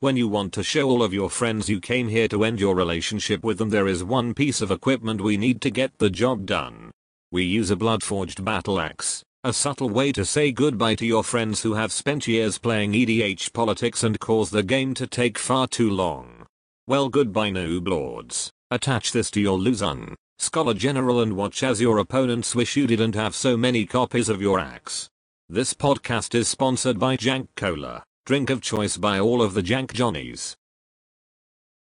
When you want to show all of your friends you came here to end your relationship with them there is one piece of equipment we need to get the job done. We use a blood-forged battle axe, a subtle way to say goodbye to your friends who have spent years playing EDH politics and cause the game to take far too long. Well goodbye noob lords, attach this to your Lu Xun, Scholar General and watch as your opponents wish you didn't have so many copies of your axe. This podcast is sponsored by Jank Cola, drink of choice by all of the Jank Johnnies.